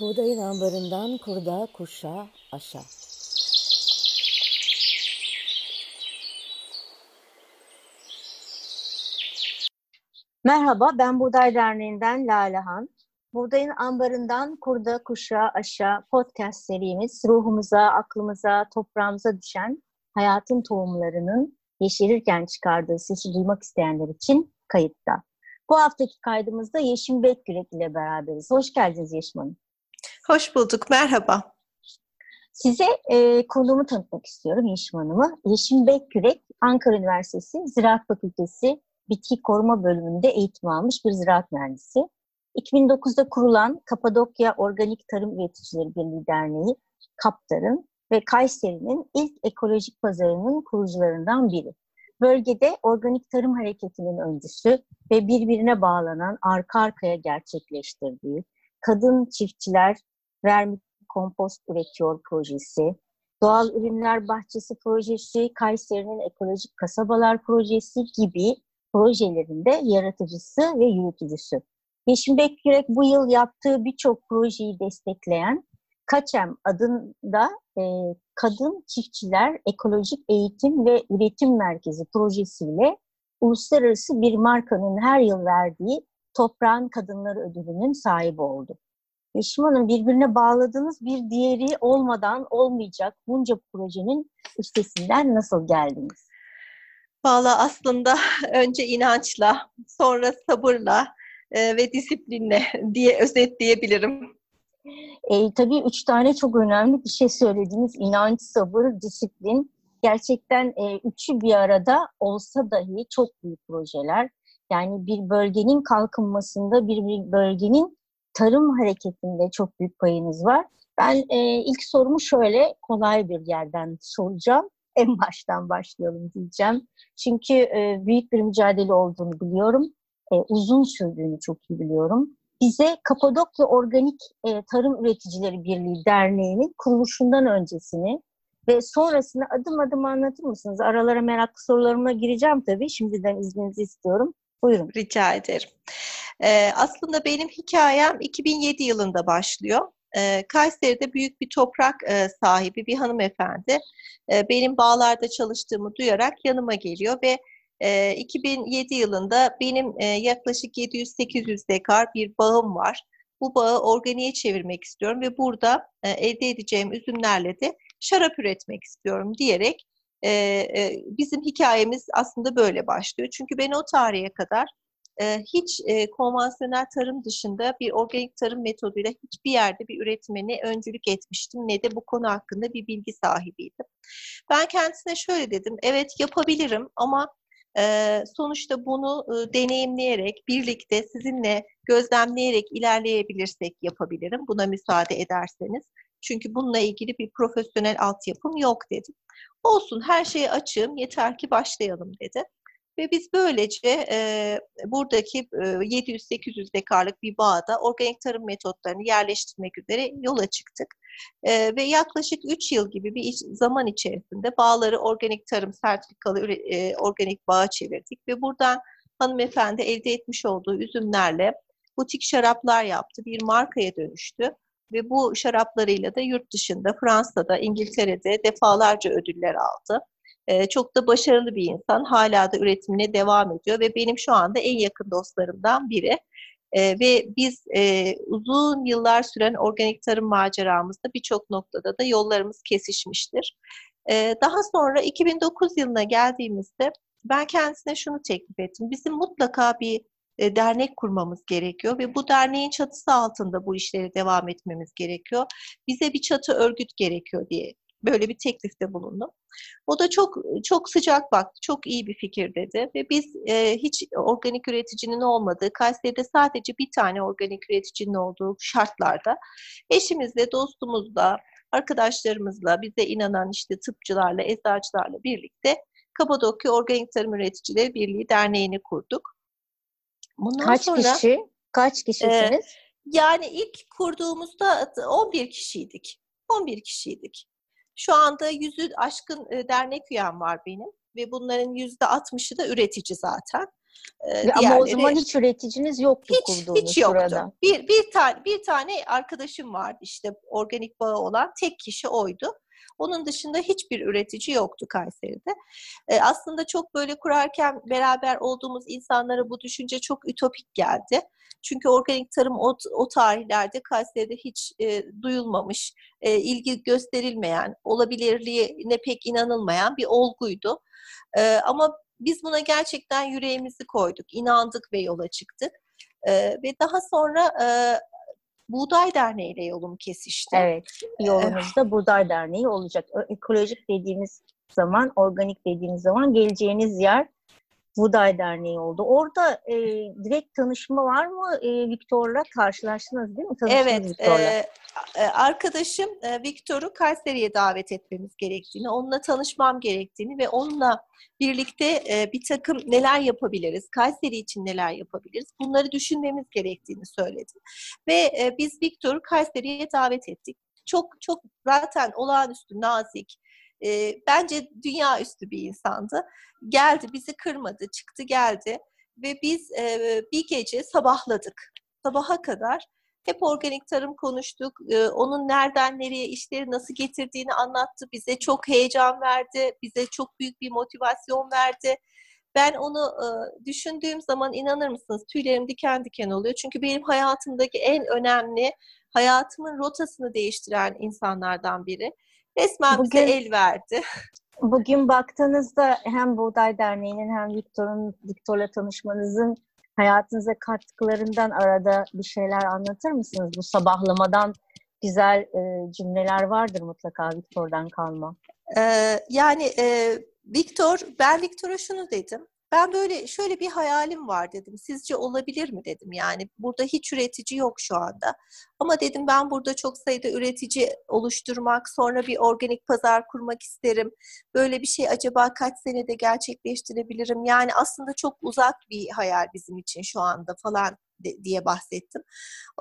Buğdayın ambarından kurda kuşa aşağı. Merhaba, ben Buğday Derneği'nden Lale Han. Buğdayın ambarından kurda kuşa aşağı podcast serimiz ruhumuza, aklımıza, toprağımıza düşen hayatın tohumlarının yeşerirken çıkardığı sesi duymak isteyenler için kayıtta. Bu haftaki kaydımızda Yeşim Bekgürek ile beraberiz. Hoş geldiniz Yeşim Hanım. Hoş bulduk, merhaba. Size e, konumu tanıtmak istiyorum Yeşim Hanım'ı. Yeşim Bekgürek, Ankara Üniversitesi Ziraat Fakültesi Bitki Koruma Bölümünde eğitim almış bir ziraat mühendisi. 2009'da kurulan Kapadokya Organik Tarım Üreticileri Birliği Derneği, KAPTAR'ın ve Kayseri'nin ilk ekolojik pazarının kurucularından biri. Bölgede organik tarım hareketinin öncüsü ve birbirine bağlanan arka arkaya gerçekleştirdiği kadın çiftçiler vermi kompost üretiyor projesi, doğal ürünler bahçesi projesi, Kayseri'nin ekolojik kasabalar projesi gibi projelerinde yaratıcısı ve yürütücüsü. Yeşim Bekyürek bu yıl yaptığı birçok projeyi destekleyen Kaçem adında e, Kadın Çiftçiler Ekolojik Eğitim ve Üretim Merkezi projesiyle uluslararası bir markanın her yıl verdiği Toprağın Kadınları Ödülü'nün sahibi oldu. Yeşim Hanım birbirine bağladığınız bir diğeri olmadan olmayacak bunca projenin üstesinden nasıl geldiniz? Valla aslında önce inançla, sonra sabırla e, ve disiplinle diye özetleyebilirim. E, tabii üç tane çok önemli bir şey söylediniz. İnanç, sabır, disiplin. Gerçekten e, üçü bir arada olsa dahi çok büyük projeler. Yani bir bölgenin kalkınmasında, bir, bir bölgenin tarım hareketinde çok büyük payınız var. Ben e, ilk sorumu şöyle kolay bir yerden soracağım. En baştan başlayalım diyeceğim. Çünkü e, büyük bir mücadele olduğunu biliyorum. E, uzun sürdüğünü çok iyi biliyorum bize Kapadokya Organik e, Tarım Üreticileri Birliği Derneği'nin kuruluşundan öncesini ve sonrasını adım adım anlatır mısınız? Aralara meraklı sorularıma gireceğim tabii. Şimdiden izninizi istiyorum. Buyurun. Rica ederim. Ee, aslında benim hikayem 2007 yılında başlıyor. Ee, Kayseri'de büyük bir toprak e, sahibi bir hanımefendi e, benim bağlarda çalıştığımı duyarak yanıma geliyor ve e, 2007 yılında benim e, yaklaşık 700-800 dekar bir bağım var. Bu bağı organiğe çevirmek istiyorum ve burada e, elde edeceğim üzümlerle de şarap üretmek istiyorum diyerek e, e, bizim hikayemiz aslında böyle başlıyor. Çünkü ben o tarihe kadar hiç konvansiyonel tarım dışında bir organik tarım metoduyla hiçbir yerde bir üretime ne öncülük etmiştim ne de bu konu hakkında bir bilgi sahibiydim. Ben kendisine şöyle dedim, evet yapabilirim ama sonuçta bunu deneyimleyerek, birlikte sizinle gözlemleyerek ilerleyebilirsek yapabilirim. Buna müsaade ederseniz. Çünkü bununla ilgili bir profesyonel altyapım yok dedim. Olsun her şeye açığım yeter ki başlayalım dedi. Ve biz böylece e, buradaki e, 700-800 dekarlık bir bağda organik tarım metotlarını yerleştirmek üzere yola çıktık. E, ve yaklaşık 3 yıl gibi bir iç, zaman içerisinde bağları organik tarım sertifikalı e, organik bağa çevirdik. Ve buradan hanımefendi elde etmiş olduğu üzümlerle butik şaraplar yaptı, bir markaya dönüştü. Ve bu şaraplarıyla da yurt dışında, Fransa'da, İngiltere'de defalarca ödüller aldı. Çok da başarılı bir insan. Hala da üretimine devam ediyor ve benim şu anda en yakın dostlarımdan biri. Ve biz uzun yıllar süren organik tarım maceramızda birçok noktada da yollarımız kesişmiştir. Daha sonra 2009 yılına geldiğimizde ben kendisine şunu teklif ettim. Bizim mutlaka bir dernek kurmamız gerekiyor ve bu derneğin çatısı altında bu işleri devam etmemiz gerekiyor. Bize bir çatı örgüt gerekiyor diye böyle bir teklifte bulundum. O da çok çok sıcak baktı, çok iyi bir fikir dedi ve biz e, hiç organik üreticinin olmadığı, Kayseri'de sadece bir tane organik üreticinin olduğu şartlarda eşimizle, dostumuzla, arkadaşlarımızla, bize inanan işte tıpçılarla, eczacılarla birlikte Kapadokya Organik Tarım Üreticileri Birliği Derneği'ni kurduk. Bundan Kaç sonra, kişi? Kaç kişisiniz? E, yani ilk kurduğumuzda 11 kişiydik. 11 kişiydik. Şu anda yüzü aşkın e, dernek üyem var benim ve bunların yüzde altmışı da üretici zaten. E, Ama o zaman hiç üreticiniz yoktu hiç kurduğunuz hiç yoktu. sırada. Bir bir tane bir tane arkadaşım vardı işte organik bağı olan tek kişi oydu. Onun dışında hiçbir üretici yoktu Kayseri'de. E, aslında çok böyle kurarken beraber olduğumuz insanlara bu düşünce çok ütopik geldi. Çünkü organik tarım o, o tarihlerde Kayseri'de hiç e, duyulmamış, e, ilgi gösterilmeyen, olabilirliğine pek inanılmayan bir olguydu. E, ama biz buna gerçekten yüreğimizi koyduk, inandık ve yola çıktık. Ee, ve daha sonra e, Buğday Derneği ile yolum kesişti. Evet. Yolunuzda Buğday Derneği olacak. Ekolojik dediğimiz zaman, organik dediğimiz zaman geleceğiniz yer Buğday Derneği oldu. Orada e, direkt tanışma var mı e, Viktor'la? Karşılaştınız değil mi? Tanıştınız Evet, e, e, arkadaşım e, Viktor'u Kayseri'ye davet etmemiz gerektiğini, onunla tanışmam gerektiğini ve onunla birlikte e, bir takım neler yapabiliriz, Kayseri için neler yapabiliriz, bunları düşünmemiz gerektiğini söyledim. Ve e, biz Viktor'u Kayseri'ye davet ettik. Çok çok zaten olağanüstü, nazik, e, bence dünya üstü bir insandı. Geldi, bizi kırmadı, çıktı geldi ve biz e, bir gece sabahladık. Sabaha kadar hep organik tarım konuştuk. Ee, onun nereden nereye işleri nasıl getirdiğini anlattı. Bize çok heyecan verdi. Bize çok büyük bir motivasyon verdi. Ben onu e, düşündüğüm zaman inanır mısınız tüylerim diken diken oluyor. Çünkü benim hayatımdaki en önemli, hayatımın rotasını değiştiren insanlardan biri. Resmen bize Bugün- el verdi. Bugün baktığınızda hem Buğday Derneği'nin hem Viktor'un Viktor'la tanışmanızın hayatınıza katkılarından arada bir şeyler anlatır mısınız? Bu sabahlamadan güzel e, cümleler vardır mutlaka Viktor'dan kalma. Ee, yani e, Viktor, ben Viktor'a şunu dedim. Ben böyle şöyle bir hayalim var dedim. Sizce olabilir mi dedim. Yani burada hiç üretici yok şu anda. Ama dedim ben burada çok sayıda üretici oluşturmak, sonra bir organik pazar kurmak isterim. Böyle bir şey acaba kaç senede gerçekleştirebilirim? Yani aslında çok uzak bir hayal bizim için şu anda falan de- diye bahsettim.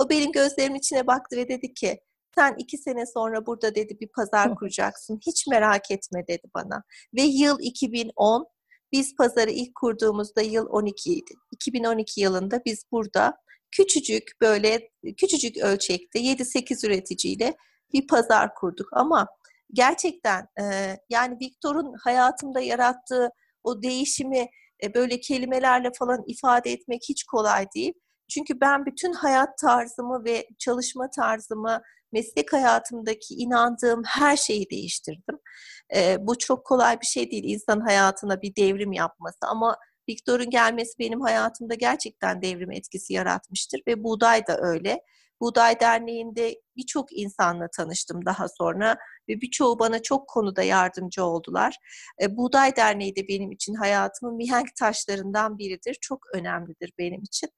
O benim gözlerimin içine baktı ve dedi ki sen iki sene sonra burada dedi bir pazar kuracaksın. Hiç merak etme dedi bana. Ve yıl 2010 biz pazarı ilk kurduğumuzda yıl 12 idi. 2012 yılında biz burada küçücük böyle küçücük ölçekte 7-8 üreticiyle bir pazar kurduk. Ama gerçekten e, yani Viktor'un hayatımda yarattığı o değişimi e, böyle kelimelerle falan ifade etmek hiç kolay değil. Çünkü ben bütün hayat tarzımı ve çalışma tarzımı, meslek hayatımdaki inandığım her şeyi değiştirdim. E, bu çok kolay bir şey değil insan hayatına bir devrim yapması ama Viktor'un gelmesi benim hayatımda gerçekten devrim etkisi yaratmıştır ve Buğday da öyle. Buğday Derneği'nde birçok insanla tanıştım daha sonra ve birçoğu bana çok konuda yardımcı oldular. E, Buğday Derneği de benim için hayatımın mihenk taşlarından biridir. Çok önemlidir benim için.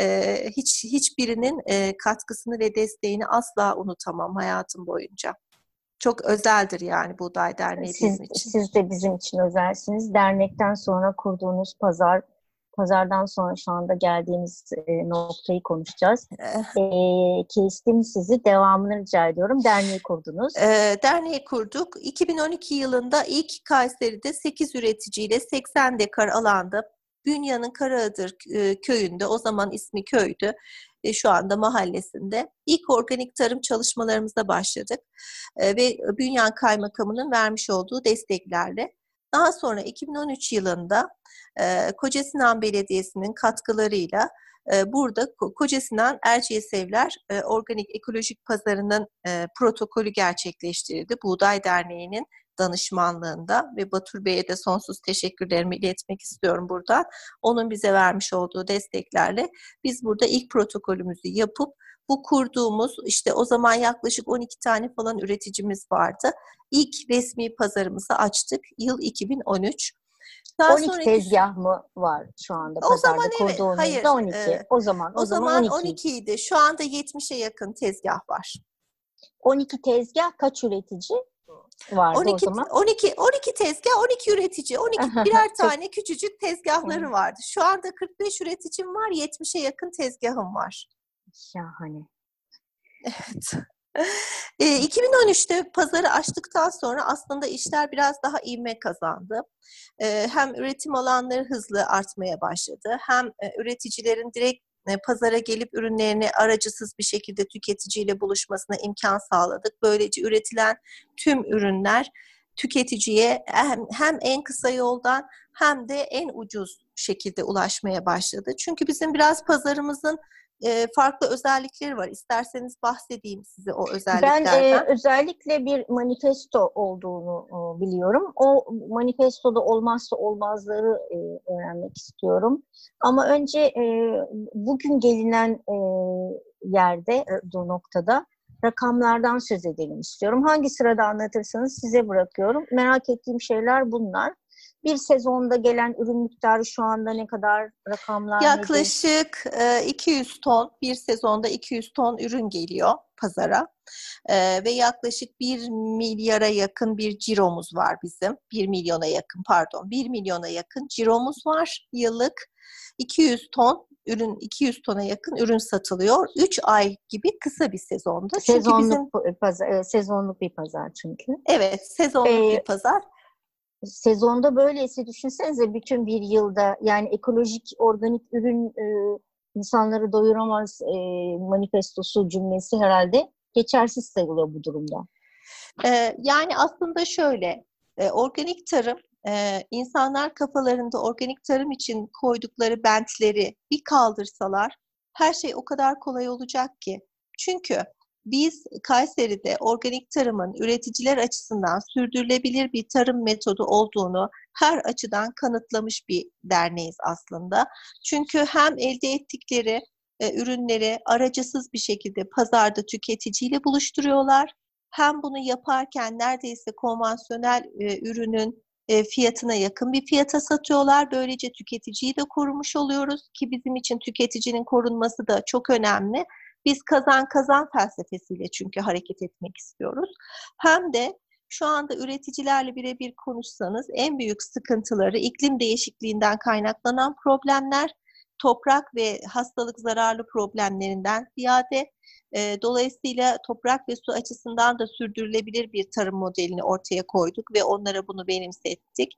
E, hiç hiçbirinin e, katkısını ve desteğini asla unutamam hayatım boyunca. Çok özeldir yani Buğday Derneği Siz, bizim için. siz de bizim için özelsiniz. Dernekten sonra kurduğunuz pazar, pazardan sonra şu anda geldiğimiz e, noktayı konuşacağız. E, kestim sizi. Devamını rica ediyorum. Derneği kurdunuz. e, derneği kurduk. 2012 yılında ilk Kayseri'de 8 üreticiyle 80 dekar alanda Bünya'nın Karaağdır e, köyünde, o zaman ismi köydü, şu anda mahallesinde ilk organik tarım çalışmalarımıza başladık. Ve Bünyan Kaymakamı'nın vermiş olduğu desteklerle. Daha sonra 2013 yılında Kocasinan Belediyesi'nin katkılarıyla burada Ko- Kocasinan Erciyes Evler e, Organik Ekolojik Pazarı'nın e, protokolü gerçekleştirildi. Buğday Derneği'nin danışmanlığında ve Batur Bey'e de sonsuz teşekkürlerimi iletmek istiyorum buradan. Onun bize vermiş olduğu desteklerle biz burada ilk protokolümüzü yapıp bu kurduğumuz işte o zaman yaklaşık 12 tane falan üreticimiz vardı. İlk resmi pazarımızı açtık yıl 2013. Daha 12 sonraki- tezgah mı var şu anda O pazarda zaman evet, kurduğunuzda hayır, 12. e, o zaman O, o, zaman 12. 12 idi. Şu anda 70'e yakın tezgah var. 12 tezgah kaç üretici vardı 12 o zaman? 12 12 tezgah, 12 üretici, 12 birer tane küçücük tezgahları vardı. Şu anda 45 üreticim var, 70'e yakın tezgahım var. Şahane. Evet. E, 2013'te pazarı açtıktan sonra aslında işler biraz daha ivme kazandı. E, hem üretim alanları hızlı artmaya başladı, hem e, üreticilerin direkt e, pazara gelip ürünlerini aracısız bir şekilde tüketiciyle buluşmasına imkan sağladık. Böylece üretilen tüm ürünler tüketiciye hem en kısa yoldan hem de en ucuz şekilde ulaşmaya başladı. Çünkü bizim biraz pazarımızın e, farklı özellikleri var. İsterseniz bahsedeyim size o özelliklerden. Ben e, özellikle bir manifesto olduğunu e, biliyorum. O manifestoda olmazsa olmazları e, öğrenmek istiyorum. Ama önce e, bugün gelinen e, yerde, bu noktada rakamlardan söz edelim istiyorum. Hangi sırada anlatırsanız size bırakıyorum. Merak ettiğim şeyler bunlar. Bir sezonda gelen ürün miktarı şu anda ne kadar rakamlar Yaklaşık nedir? 200 ton, bir sezonda 200 ton ürün geliyor pazara. Ee, ve yaklaşık 1 milyara yakın bir ciromuz var bizim. 1 milyona yakın pardon 1 milyona yakın ciromuz var yıllık. 200 ton ürün 200 tona yakın ürün satılıyor. 3 ay gibi kısa bir sezonda. Sezonluk bizim, pazar, sezonluk bir pazar çünkü. Evet, sezonluk ee, bir pazar sezonda böyleyse düşünsenize bütün bir yılda yani ekolojik organik ürün e, insanları doyuramaz e, manifestosu cümlesi herhalde geçersiz sayılıyor bu durumda. Ee, yani aslında şöyle e, organik tarım e, insanlar kafalarında organik tarım için koydukları bentleri bir kaldırsalar her şey o kadar kolay olacak ki. Çünkü biz Kayseri'de organik tarımın üreticiler açısından sürdürülebilir bir tarım metodu olduğunu her açıdan kanıtlamış bir derneğiz aslında. Çünkü hem elde ettikleri e, ürünleri aracısız bir şekilde pazarda tüketiciyle buluşturuyorlar. Hem bunu yaparken neredeyse konvansiyonel e, ürünün e, fiyatına yakın bir fiyata satıyorlar. Böylece tüketiciyi de korumuş oluyoruz ki bizim için tüketicinin korunması da çok önemli. Biz kazan kazan felsefesiyle çünkü hareket etmek istiyoruz. Hem de şu anda üreticilerle birebir konuşsanız en büyük sıkıntıları iklim değişikliğinden kaynaklanan problemler, toprak ve hastalık zararlı problemlerinden ziyade e, dolayısıyla toprak ve su açısından da sürdürülebilir bir tarım modelini ortaya koyduk ve onlara bunu benimsettik.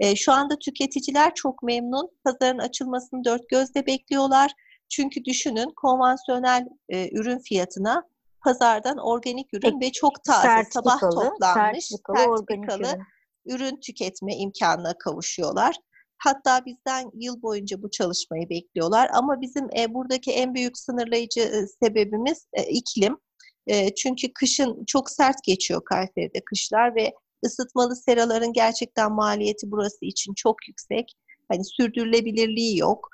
E, şu anda tüketiciler çok memnun. Pazarın açılmasını dört gözle bekliyorlar. Çünkü düşünün konvansiyonel e, ürün fiyatına pazardan organik ürün e, ve çok taze sabah toplanmış sertifikalı, sertifikalı ürün tüketme imkanına kavuşuyorlar. Hatta bizden yıl boyunca bu çalışmayı bekliyorlar. Ama bizim e, buradaki en büyük sınırlayıcı e, sebebimiz e, iklim. E, çünkü kışın çok sert geçiyor Kayseri'de kışlar ve ısıtmalı seraların gerçekten maliyeti burası için çok yüksek. Hani sürdürülebilirliği yok.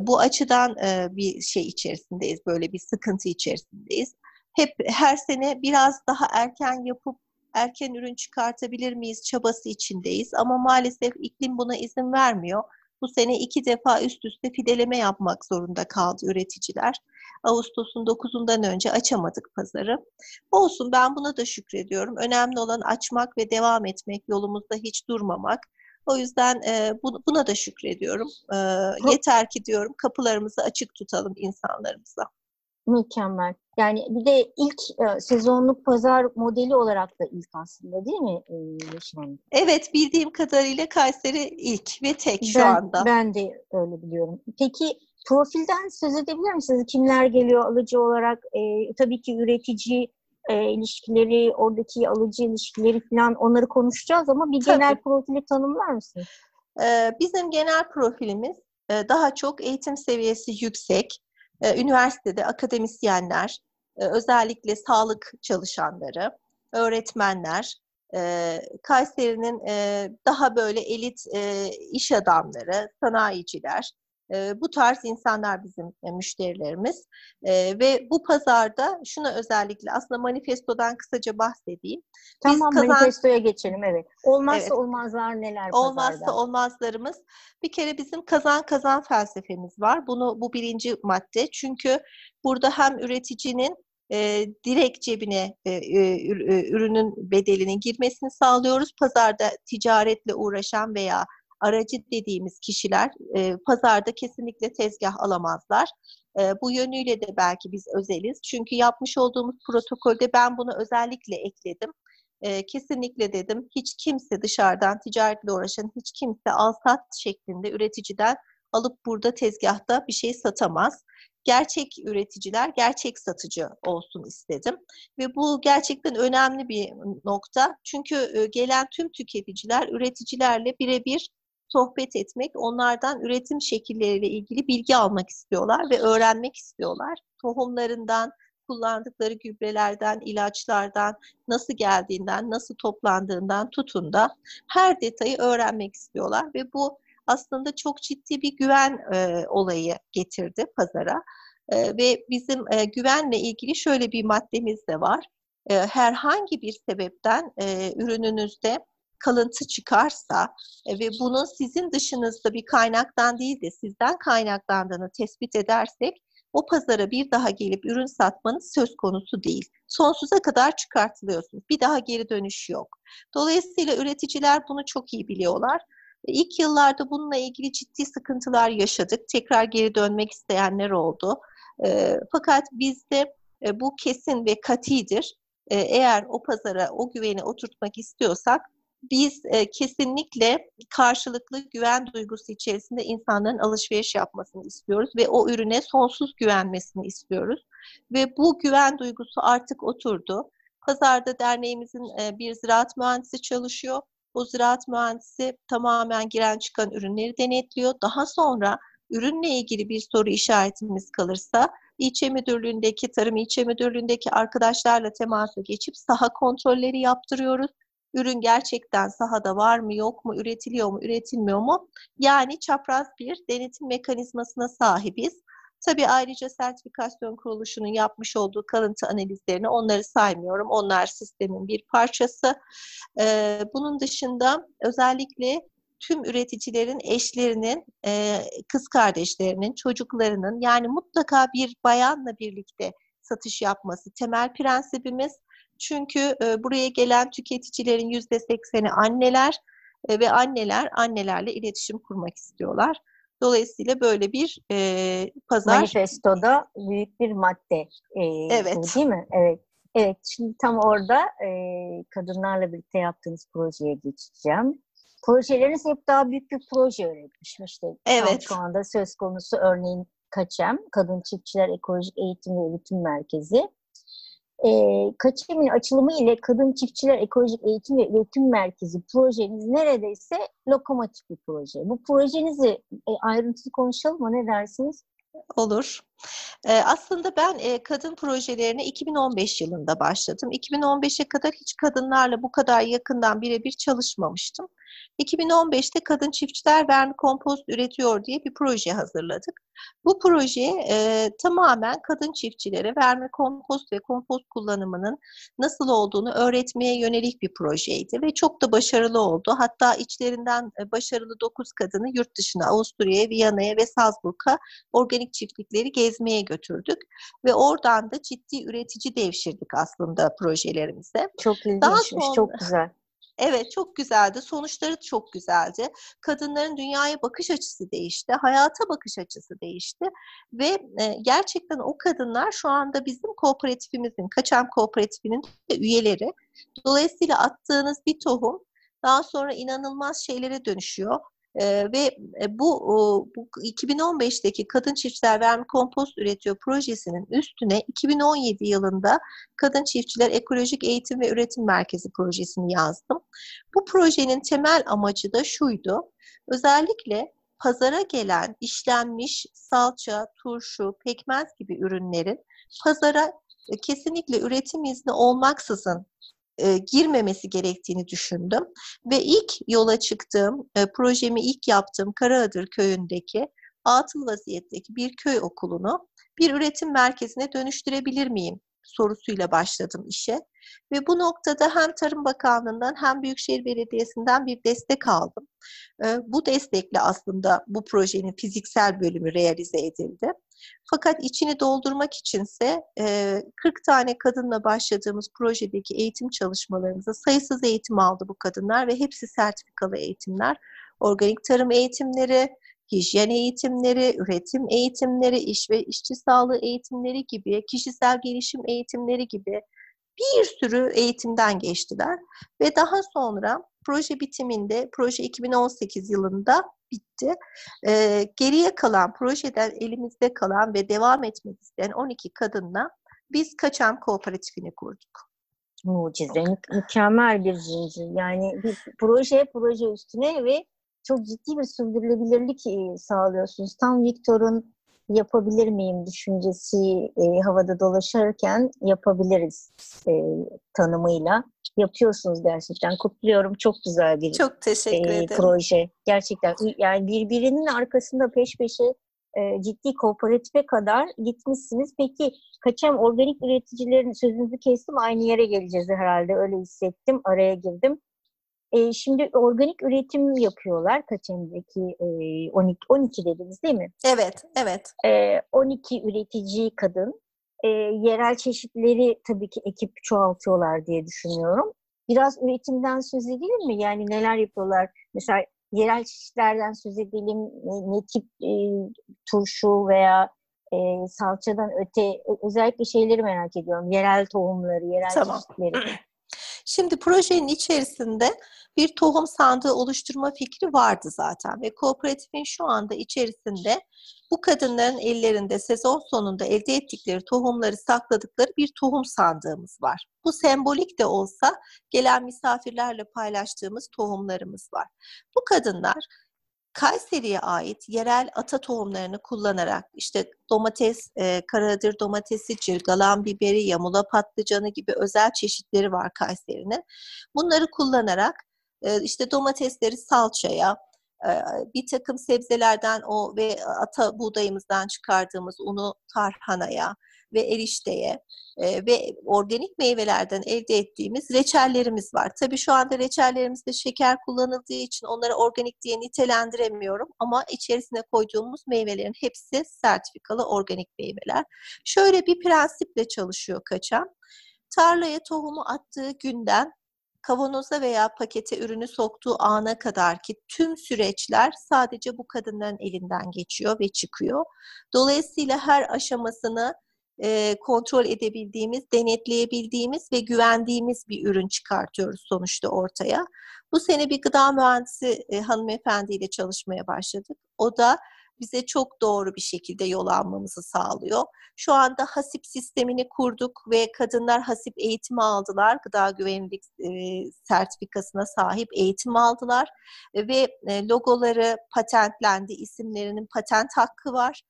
Bu açıdan bir şey içerisindeyiz, böyle bir sıkıntı içerisindeyiz. Hep her sene biraz daha erken yapıp erken ürün çıkartabilir miyiz çabası içindeyiz. Ama maalesef iklim buna izin vermiyor. Bu sene iki defa üst üste fideleme yapmak zorunda kaldı üreticiler. Ağustos'un 9'undan önce açamadık pazarı. Olsun ben buna da şükrediyorum. Önemli olan açmak ve devam etmek, yolumuzda hiç durmamak. O yüzden e, bu, buna da şükrediyorum. E, yeter ki diyorum kapılarımızı açık tutalım insanlarımıza. Mükemmel. Yani bir de ilk e, sezonluk pazar modeli olarak da ilk aslında değil mi e, Yaşam? Evet bildiğim kadarıyla Kayseri ilk ve tek şu ben, anda. Ben de öyle biliyorum. Peki profilden söz edebilir misiniz? Kimler geliyor alıcı olarak? E, tabii ki üretici e, ilişkileri, oradaki alıcı ilişkileri falan onları konuşacağız ama bir Tabii. genel profili tanımlar mısın? Ee, bizim genel profilimiz e, daha çok eğitim seviyesi yüksek, e, üniversitede akademisyenler, e, özellikle sağlık çalışanları, öğretmenler, e, Kayseri'nin e, daha böyle elit e, iş adamları, sanayiciler, e, bu tarz insanlar bizim e, müşterilerimiz. E, ve bu pazarda şuna özellikle aslında manifestodan kısaca bahsedeyim. Tamam Biz kazan... manifestoya geçelim evet. Olmazsa evet. olmazlar neler pazarda? Olmazsa olmazlarımız bir kere bizim kazan kazan felsefemiz var. Bunu bu birinci madde. Çünkü burada hem üreticinin e, direkt cebine e, e, ürünün bedelinin girmesini sağlıyoruz. Pazarda ticaretle uğraşan veya aracı dediğimiz kişiler e, pazarda kesinlikle tezgah alamazlar. E, bu yönüyle de belki biz özeliz. Çünkü yapmış olduğumuz protokolde ben bunu özellikle ekledim. E, kesinlikle dedim hiç kimse dışarıdan ticaretle uğraşan hiç kimse alsat şeklinde üreticiden alıp burada tezgahta bir şey satamaz gerçek üreticiler gerçek satıcı olsun istedim. Ve bu gerçekten önemli bir nokta. Çünkü gelen tüm tüketiciler üreticilerle birebir sohbet etmek, onlardan üretim şekilleriyle ilgili bilgi almak istiyorlar ve öğrenmek istiyorlar. Tohumlarından, kullandıkları gübrelerden, ilaçlardan, nasıl geldiğinden, nasıl toplandığından tutun da her detayı öğrenmek istiyorlar ve bu aslında çok ciddi bir güven e, olayı getirdi pazara. E, ve bizim e, güvenle ilgili şöyle bir maddemiz de var. E, herhangi bir sebepten e, ürününüzde kalıntı çıkarsa e, ve bunun sizin dışınızda bir kaynaktan değil de sizden kaynaklandığını tespit edersek o pazara bir daha gelip ürün satmanız söz konusu değil. Sonsuza kadar çıkartılıyorsunuz. Bir daha geri dönüş yok. Dolayısıyla üreticiler bunu çok iyi biliyorlar. İlk yıllarda bununla ilgili ciddi sıkıntılar yaşadık. Tekrar geri dönmek isteyenler oldu. E, fakat bizde e, bu kesin ve katidir. E, eğer o pazara o güveni oturtmak istiyorsak biz e, kesinlikle karşılıklı güven duygusu içerisinde insanların alışveriş yapmasını istiyoruz ve o ürüne sonsuz güvenmesini istiyoruz. Ve bu güven duygusu artık oturdu. Pazarda derneğimizin e, bir ziraat mühendisi çalışıyor. O ziraat mühendisi tamamen giren çıkan ürünleri denetliyor. Daha sonra ürünle ilgili bir soru işaretimiz kalırsa ilçe müdürlüğündeki, tarım ilçe müdürlüğündeki arkadaşlarla temasa geçip saha kontrolleri yaptırıyoruz. Ürün gerçekten sahada var mı, yok mu, üretiliyor mu, üretilmiyor mu? Yani çapraz bir denetim mekanizmasına sahibiz. Tabii ayrıca sertifikasyon kuruluşunun yapmış olduğu kalıntı analizlerini onları saymıyorum. Onlar sistemin bir parçası. Ee, bunun dışında özellikle tüm üreticilerin eşlerinin, e, kız kardeşlerinin, çocuklarının yani mutlaka bir bayanla birlikte satış yapması temel prensibimiz. Çünkü e, buraya gelen tüketicilerin yüzde sekseni anneler e, ve anneler annelerle iletişim kurmak istiyorlar. Dolayısıyla böyle bir e, pazar... Manifestoda büyük bir madde. E, evet. Değil mi? Evet. Evet, şimdi tam orada e, kadınlarla birlikte yaptığınız projeye geçeceğim. Projeleriniz hep daha büyük bir proje üretmiş. İşte evet. şu anda söz konusu örneğin Kaçem, Kadın Çiftçiler Ekolojik Eğitim ve Üretim Merkezi. E, Kaçem'in açılımı ile Kadın Çiftçiler Ekolojik Eğitim ve Üretim Merkezi projeniz neredeyse lokomotif bir proje. Bu projenizi e, ayrıntılı konuşalım mı? Ne dersiniz? Olur. Ee, aslında ben e, kadın projelerine 2015 yılında başladım. 2015'e kadar hiç kadınlarla bu kadar yakından birebir çalışmamıştım. 2015'te Kadın Çiftçiler Vermikompost Üretiyor diye bir proje hazırladık. Bu proje e, tamamen kadın çiftçilere vermikompost ve kompost kullanımının nasıl olduğunu öğretmeye yönelik bir projeydi ve çok da başarılı oldu. Hatta içlerinden e, başarılı 9 kadını yurt dışına, Avusturya'ya, Viyana'ya ve Salzburg'a organik çiftlikleri gezmeye götürdük ve oradan da ciddi üretici devşirdik aslında projelerimize. Çok ilginçmiş, sonra, çok güzel. Evet çok güzeldi. Sonuçları çok güzeldi. Kadınların dünyaya bakış açısı değişti. Hayata bakış açısı değişti. Ve e, gerçekten o kadınlar şu anda bizim kooperatifimizin, Kaçam Kooperatifinin üyeleri. Dolayısıyla attığınız bir tohum daha sonra inanılmaz şeylere dönüşüyor. Ee, ve bu, bu 2015'teki Kadın Çiftçiler Vermikompost Üretiyor projesinin üstüne 2017 yılında Kadın Çiftçiler Ekolojik Eğitim ve Üretim Merkezi projesini yazdım. Bu projenin temel amacı da şuydu. Özellikle pazara gelen işlenmiş salça, turşu, pekmez gibi ürünlerin pazara kesinlikle üretim izni olmaksızın e, girmemesi gerektiğini düşündüm. Ve ilk yola çıktığım, e, projemi ilk yaptığım Karaadır köyündeki atıl vaziyetteki bir köy okulunu bir üretim merkezine dönüştürebilir miyim sorusuyla başladım işe. Ve bu noktada hem Tarım Bakanlığı'ndan hem Büyükşehir Belediyesi'nden bir destek aldım. Bu destekle aslında bu projenin fiziksel bölümü realize edildi. Fakat içini doldurmak içinse 40 tane kadınla başladığımız projedeki eğitim çalışmalarımızda sayısız eğitim aldı bu kadınlar ve hepsi sertifikalı eğitimler. organik tarım eğitimleri, hijyen eğitimleri, üretim eğitimleri, iş ve işçi sağlığı eğitimleri gibi, kişisel gelişim eğitimleri gibi bir sürü eğitimden geçtiler ve daha sonra proje bitiminde proje 2018 yılında bitti. Ee, geriye kalan projeden elimizde kalan ve devam etmek isteyen 12 kadınla biz Kaçam Kooperatifini kurduk. Mucize, mü- mükemmel bir zincir. Yani bir proje proje üstüne ve çok ciddi bir sürdürülebilirlik e, sağlıyorsunuz. Tam Viktor'un yapabilir miyim düşüncesi e, havada dolaşırken yapabiliriz e, tanımıyla. Yapıyorsunuz gerçekten. Kutluyorum. Çok güzel bir Çok teşekkür e, ederim. proje. Gerçekten yani birbirinin arkasında peş peşe e, ciddi kooperatife kadar gitmişsiniz. Peki kaçam organik üreticilerin sözünüzü kestim aynı yere geleceğiz herhalde öyle hissettim araya girdim. E, şimdi organik üretim yapıyorlar Kaçam'daki e, 12, 12 dediniz değil mi? Evet, evet. E, 12 üretici kadın. E, yerel çeşitleri tabii ki ekip çoğaltıyorlar diye düşünüyorum. Biraz üretimden söz edelim mi? Yani neler yapıyorlar? Mesela yerel çeşitlerden söz edelim. Ne, ne tip e, turşu veya e, salçadan öte özellikle şeyleri merak ediyorum. Yerel tohumları, yerel Tamam. çeşitleri. Şimdi projenin içerisinde bir tohum sandığı oluşturma fikri vardı zaten ve kooperatifin şu anda içerisinde bu kadınların ellerinde sezon sonunda elde ettikleri tohumları sakladıkları bir tohum sandığımız var. Bu sembolik de olsa gelen misafirlerle paylaştığımız tohumlarımız var. Bu kadınlar Kayseri'ye ait yerel ata tohumlarını kullanarak işte domates, e, karadır domatesi, cirgalan biberi, yamula patlıcanı gibi özel çeşitleri var Kayseri'nin. Bunları kullanarak e, işte domatesleri salçaya, bir takım sebzelerden o ve ata buğdayımızdan çıkardığımız unu tarhanaya ve erişteye e, ve organik meyvelerden elde ettiğimiz reçellerimiz var. Tabii şu anda reçellerimizde şeker kullanıldığı için onları organik diye nitelendiremiyorum ama içerisine koyduğumuz meyvelerin hepsi sertifikalı organik meyveler. Şöyle bir prensiple çalışıyor kaçam. Tarlaya tohumu attığı günden kavanoza veya pakete ürünü soktuğu ana kadar ki tüm süreçler sadece bu kadınların elinden geçiyor ve çıkıyor. Dolayısıyla her aşamasını e, kontrol edebildiğimiz, denetleyebildiğimiz ve güvendiğimiz bir ürün çıkartıyoruz sonuçta ortaya. Bu sene bir gıda mühendisi e, hanımefendiyle çalışmaya başladık. O da bize çok doğru bir şekilde yol almamızı sağlıyor. Şu anda hasip sistemini kurduk ve kadınlar hasip eğitimi aldılar. Gıda güvenlik e, sertifikasına sahip eğitim aldılar E, ve e, logoları patentlendi, isimlerinin patent hakkı var.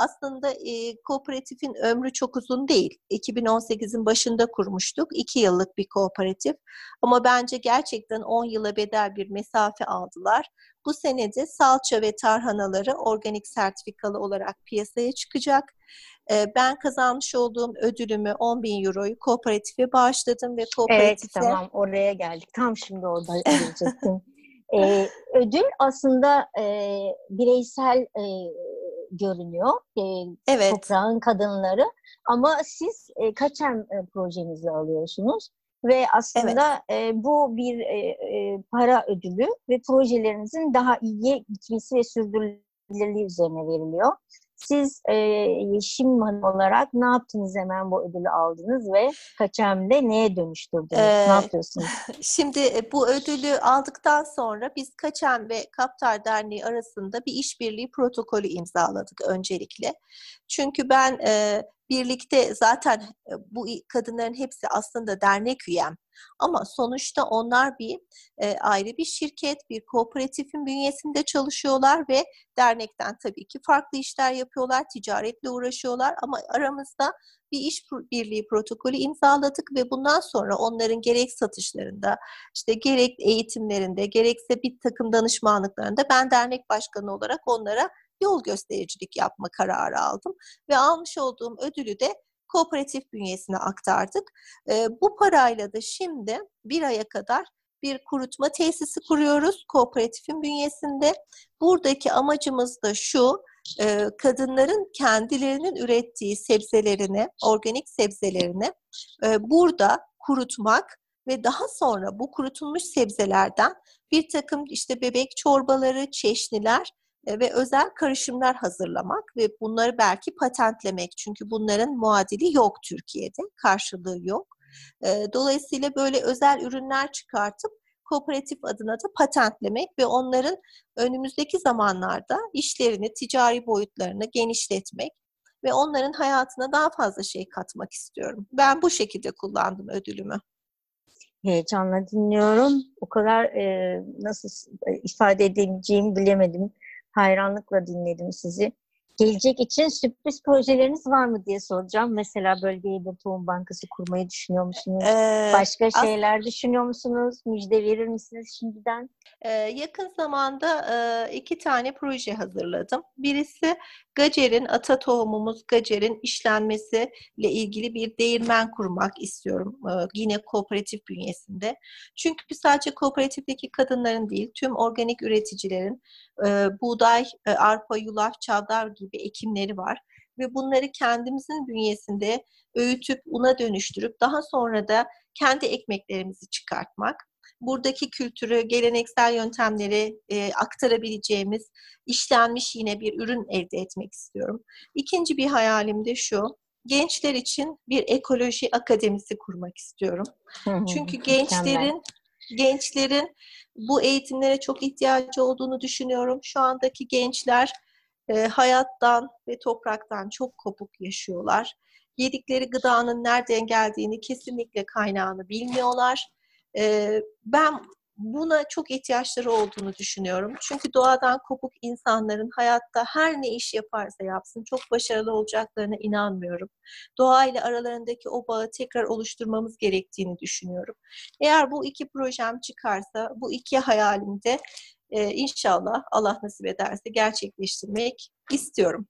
Aslında e, kooperatifin ömrü çok uzun değil. 2018'in başında kurmuştuk. 2 yıllık bir kooperatif. Ama bence gerçekten 10 yıla bedel bir mesafe aldılar. Bu senede salça ve tarhanaları organik sertifikalı olarak piyasaya çıkacak. Ben kazanmış olduğum ödülümü 10 bin euroyu kooperatife bağışladım ve Evet kooperatife tamam oraya geldik. Tam şimdi orada gelecektim. Ee, ödül aslında e, bireysel e, görünüyor. E, evet toprağın kadınları ama siz e, kaçem e, projenizi alıyorsunuz ve aslında e, bu bir e, e, para ödülü ve projelerinizin daha iyiye gitmesi ve sürdürülebilirliği üzerine veriliyor. Siz e, Yeşim Hanım olarak ne yaptınız hemen bu ödülü aldınız ve kaçemde neye dönüştürdünüz? Ee, ne yapıyorsunuz? Şimdi e, bu ödülü aldıktan sonra biz Kaçen ve Kaptar Derneği arasında bir işbirliği protokolü imzaladık öncelikle. Çünkü ben e, birlikte zaten e, bu kadınların hepsi aslında dernek üyem. Ama sonuçta onlar bir e, ayrı bir şirket, bir kooperatifin bünyesinde çalışıyorlar ve dernekten tabii ki farklı işler yapıyorlar, ticaretle uğraşıyorlar ama aramızda bir iş birliği protokolü imzaladık ve bundan sonra onların gerek satışlarında, işte gerek eğitimlerinde, gerekse bir takım danışmanlıklarında ben dernek başkanı olarak onlara yol göstericilik yapma kararı aldım ve almış olduğum ödülü de kooperatif bünyesine aktardık. Bu parayla da şimdi bir aya kadar bir kurutma tesisi kuruyoruz kooperatifin bünyesinde. Buradaki amacımız da şu, kadınların kendilerinin ürettiği sebzelerini, organik sebzelerini burada kurutmak ve daha sonra bu kurutulmuş sebzelerden bir takım işte bebek çorbaları, çeşniler ve özel karışımlar hazırlamak ve bunları belki patentlemek. Çünkü bunların muadili yok Türkiye'de, karşılığı yok. E, dolayısıyla böyle özel ürünler çıkartıp kooperatif adına da patentlemek ve onların önümüzdeki zamanlarda işlerini, ticari boyutlarını genişletmek ve onların hayatına daha fazla şey katmak istiyorum. Ben bu şekilde kullandım ödülümü. Heyecanla dinliyorum. O kadar e, nasıl ifade edeceğimi bilemedim. Hayranlıkla dinledim sizi. Gelecek için sürpriz projeleriniz var mı diye soracağım. Mesela bölgeye bir tohum bankası kurmayı düşünüyor musunuz? Ee, Başka şeyler düşünüyor musunuz? Müjde verir misiniz şimdiden? Ee, yakın zamanda e, iki tane proje hazırladım. Birisi Gacer'in, ata tohumumuz Gacer'in işlenmesiyle ilgili bir değirmen kurmak istiyorum. E, yine kooperatif bünyesinde. Çünkü sadece kooperatifteki kadınların değil, tüm organik üreticilerin e, buğday, e, arpa, yulaf, çavdar gibi ekimleri var. Ve bunları kendimizin bünyesinde öğütüp una dönüştürüp daha sonra da kendi ekmeklerimizi çıkartmak buradaki kültürü, geleneksel yöntemleri e, aktarabileceğimiz işlenmiş yine bir ürün elde etmek istiyorum. İkinci bir hayalim de şu, gençler için bir ekoloji akademisi kurmak istiyorum. Çünkü gençlerin gençlerin bu eğitimlere çok ihtiyacı olduğunu düşünüyorum. Şu andaki gençler e, hayattan ve topraktan çok kopuk yaşıyorlar. Yedikleri gıdanın nereden geldiğini kesinlikle kaynağını bilmiyorlar ben buna çok ihtiyaçları olduğunu düşünüyorum. Çünkü doğadan kopuk insanların hayatta her ne iş yaparsa yapsın çok başarılı olacaklarına inanmıyorum. Doğayla aralarındaki o bağı tekrar oluşturmamız gerektiğini düşünüyorum. Eğer bu iki projem çıkarsa bu iki hayalimde e, inşallah Allah nasip ederse gerçekleştirmek istiyorum.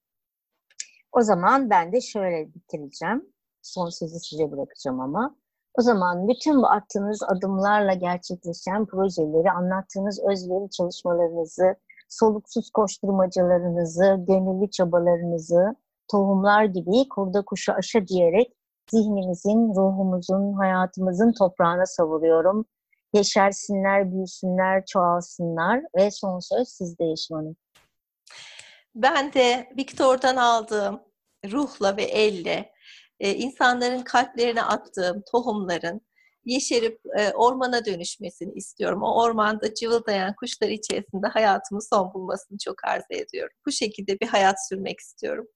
O zaman ben de şöyle bitireceğim. Son sözü size bırakacağım ama. O zaman bütün bu attığınız adımlarla gerçekleşen projeleri, anlattığınız özveri çalışmalarınızı, soluksuz koşturmacalarınızı, gönüllü çabalarınızı, tohumlar gibi kurda kuşu aşa diyerek zihnimizin, ruhumuzun, hayatımızın toprağına savuruyorum. Yeşersinler, büyüsünler, çoğalsınlar ve son söz sizde Yeşim Hanım. Ben de Viktor'dan aldığım ruhla ve elle e, insanların kalplerine attığım tohumların yeşerip e, ormana dönüşmesini istiyorum. O ormanda cıvıldayan kuşlar içerisinde hayatımı son bulmasını çok arzu ediyorum. Bu şekilde bir hayat sürmek istiyorum.